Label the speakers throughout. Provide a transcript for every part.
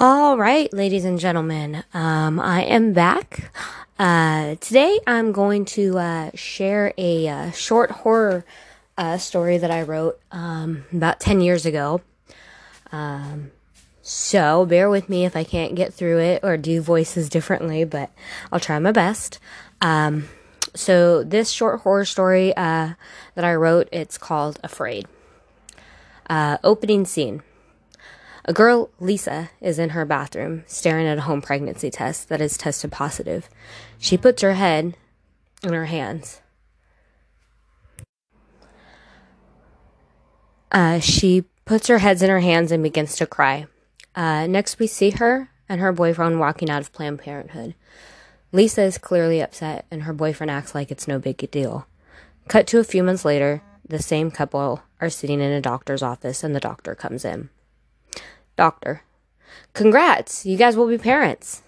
Speaker 1: All right, ladies and gentlemen, um, I am back. Uh, today I'm going to uh, share a uh, short horror uh, story that I wrote um, about 10 years ago. Um, so bear with me if I can't get through it or do voices differently, but I'll try my best. Um, so this short horror story uh, that I wrote, it's called Afraid. Uh, opening scene. A girl, Lisa, is in her bathroom staring at a home pregnancy test that is tested positive. She puts her head in her hands. Uh, she puts her heads in her hands and begins to cry. Uh, next, we see her and her boyfriend walking out of Planned Parenthood. Lisa is clearly upset, and her boyfriend acts like it's no big deal. Cut to a few months later, the same couple are sitting in a doctor's office, and the doctor comes in. Doctor. Congrats, you guys will be parents.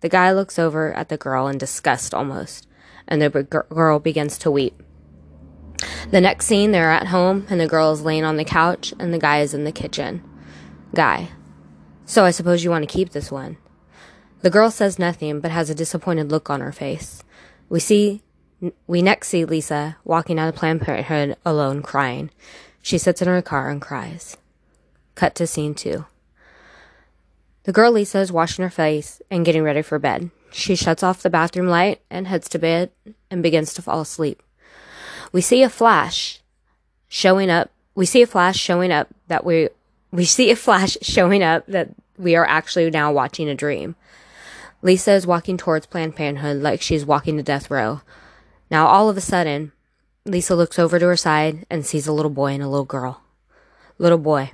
Speaker 1: The guy looks over at the girl in disgust almost, and the girl begins to weep. The next scene, they're at home, and the girl is laying on the couch, and the guy is in the kitchen. Guy. So I suppose you want to keep this one. The girl says nothing, but has a disappointed look on her face. We see, we next see Lisa walking out of Planned Parenthood alone, crying. She sits in her car and cries. Cut to scene two. The girl Lisa is washing her face and getting ready for bed. She shuts off the bathroom light and heads to bed and begins to fall asleep. We see a flash showing up. We see a flash showing up that we we see a flash showing up that we are actually now watching a dream. Lisa is walking towards Planned Parenthood like she's walking to death row. Now all of a sudden, Lisa looks over to her side and sees a little boy and a little girl. Little boy,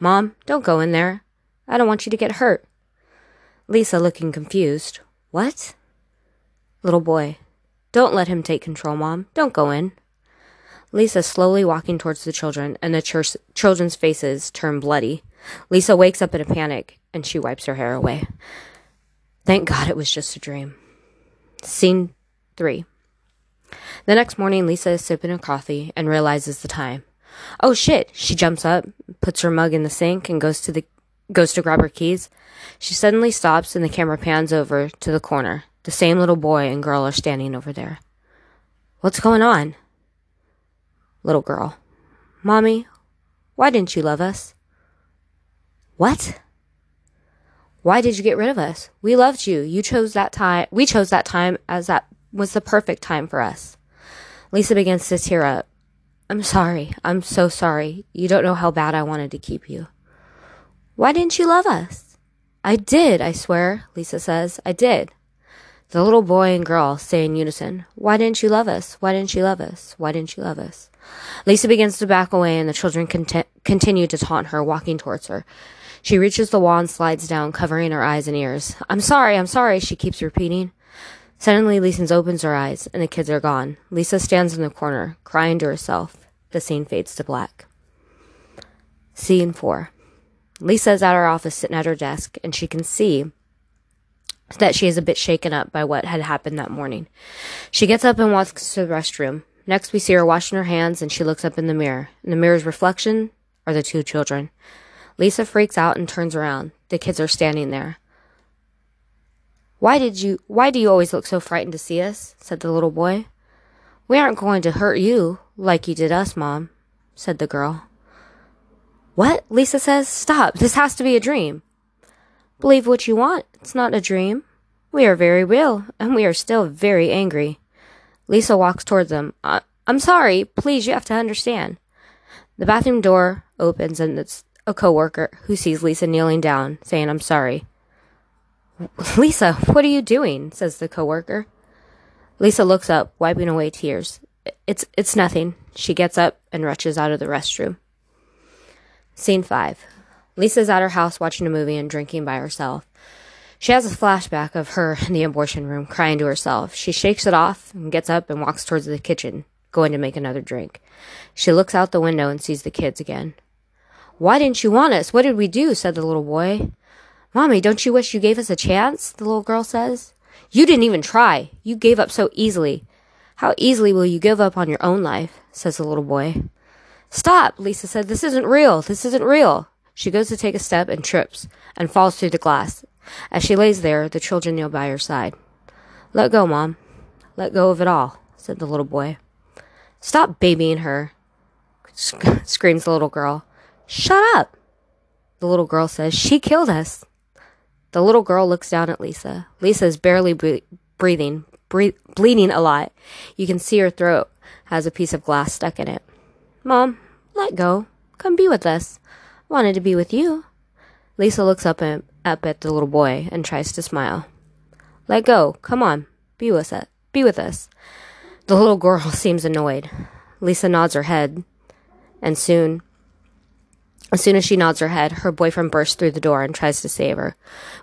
Speaker 1: Mom, don't go in there. I don't want you to get hurt. Lisa, looking confused. What? Little boy. Don't let him take control, Mom. Don't go in. Lisa slowly walking towards the children, and the ch- children's faces turn bloody. Lisa wakes up in a panic, and she wipes her hair away. Thank God it was just a dream. Scene 3. The next morning, Lisa is sipping her coffee and realizes the time. Oh shit! She jumps up, puts her mug in the sink, and goes to the goes to grab her keys. She suddenly stops, and the camera pans over to the corner. The same little boy and girl are standing over there. What's going on? Little girl. Mommy, why didn't you love us? What? Why did you get rid of us? We loved you. You chose that time. We chose that time as that was the perfect time for us. Lisa begins to tear up. I'm sorry. I'm so sorry. You don't know how bad I wanted to keep you. Why didn't you love us? I did, I swear, Lisa says. I did. The little boy and girl say in unison, Why didn't you love us? Why didn't you love us? Why didn't you love us? Lisa begins to back away and the children cont- continue to taunt her, walking towards her. She reaches the wall and slides down, covering her eyes and ears. I'm sorry, I'm sorry, she keeps repeating. Suddenly, Lisa opens her eyes, and the kids are gone. Lisa stands in the corner, crying to herself. The scene fades to black. Scene 4. Lisa is at her office sitting at her desk, and she can see that she is a bit shaken up by what had happened that morning. She gets up and walks to the restroom. Next, we see her washing her hands, and she looks up in the mirror. In the mirror's reflection are the two children. Lisa freaks out and turns around. The kids are standing there. Why did you, why do you always look so frightened to see us? said the little boy. We aren't going to hurt you, like you did us, Mom, said the girl. What? Lisa says. Stop. This has to be a dream. Believe what you want. It's not a dream. We are very real, and we are still very angry. Lisa walks towards them. I- I'm sorry. Please, you have to understand. The bathroom door opens, and it's a coworker who sees Lisa kneeling down, saying, I'm sorry. Lisa, what are you doing? says the coworker. Lisa looks up, wiping away tears. It's it's nothing. She gets up and rushes out of the restroom. Scene 5. Lisa's at her house watching a movie and drinking by herself. She has a flashback of her in the abortion room crying to herself. She shakes it off and gets up and walks towards the kitchen, going to make another drink. She looks out the window and sees the kids again. Why didn't you want us? What did we do? said the little boy. Mommy, don't you wish you gave us a chance? The little girl says. You didn't even try. You gave up so easily. How easily will you give up on your own life? says the little boy. Stop, Lisa said. This isn't real. This isn't real. She goes to take a step and trips and falls through the glass. As she lays there, the children kneel by her side. Let go, Mom. Let go of it all, said the little boy. Stop babying her, sc- screams the little girl. Shut up, the little girl says. She killed us. The little girl looks down at Lisa. Lisa is barely bre- breathing, bre- bleeding a lot. You can see her throat has a piece of glass stuck in it. Mom, let go. Come be with us. Wanted to be with you. Lisa looks up at, up at the little boy and tries to smile. Let go. Come on. Be with us. Be with us. The little girl seems annoyed. Lisa nods her head, and soon, as soon as she nods her head, her boyfriend bursts through the door and tries to save her.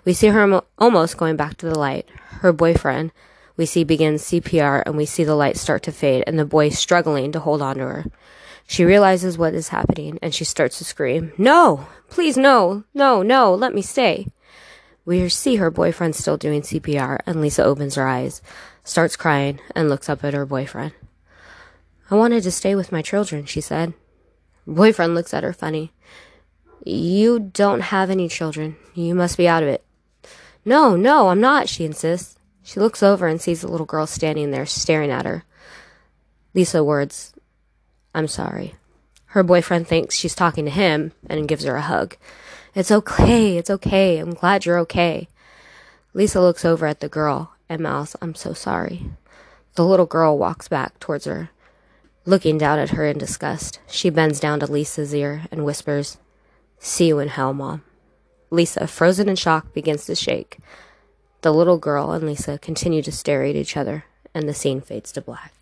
Speaker 1: We see her almost going back to the light. Her boyfriend, we see begins CPR, and we see the light start to fade, and the boy struggling to hold on to her. She realizes what is happening, and she starts to scream, No! Please, no! No, no! Let me stay! We see her boyfriend still doing CPR, and Lisa opens her eyes, starts crying, and looks up at her boyfriend. I wanted to stay with my children, she said. Boyfriend looks at her funny. You don't have any children. You must be out of it. No, no, I'm not, she insists. She looks over and sees the little girl standing there staring at her. Lisa words, I'm sorry. Her boyfriend thinks she's talking to him and gives her a hug. It's okay. It's okay. I'm glad you're okay. Lisa looks over at the girl and mouths, I'm so sorry. The little girl walks back towards her, looking down at her in disgust. She bends down to Lisa's ear and whispers, See you in hell, Mom. Lisa, frozen in shock, begins to shake. The little girl and Lisa continue to stare at each other, and the scene fades to black.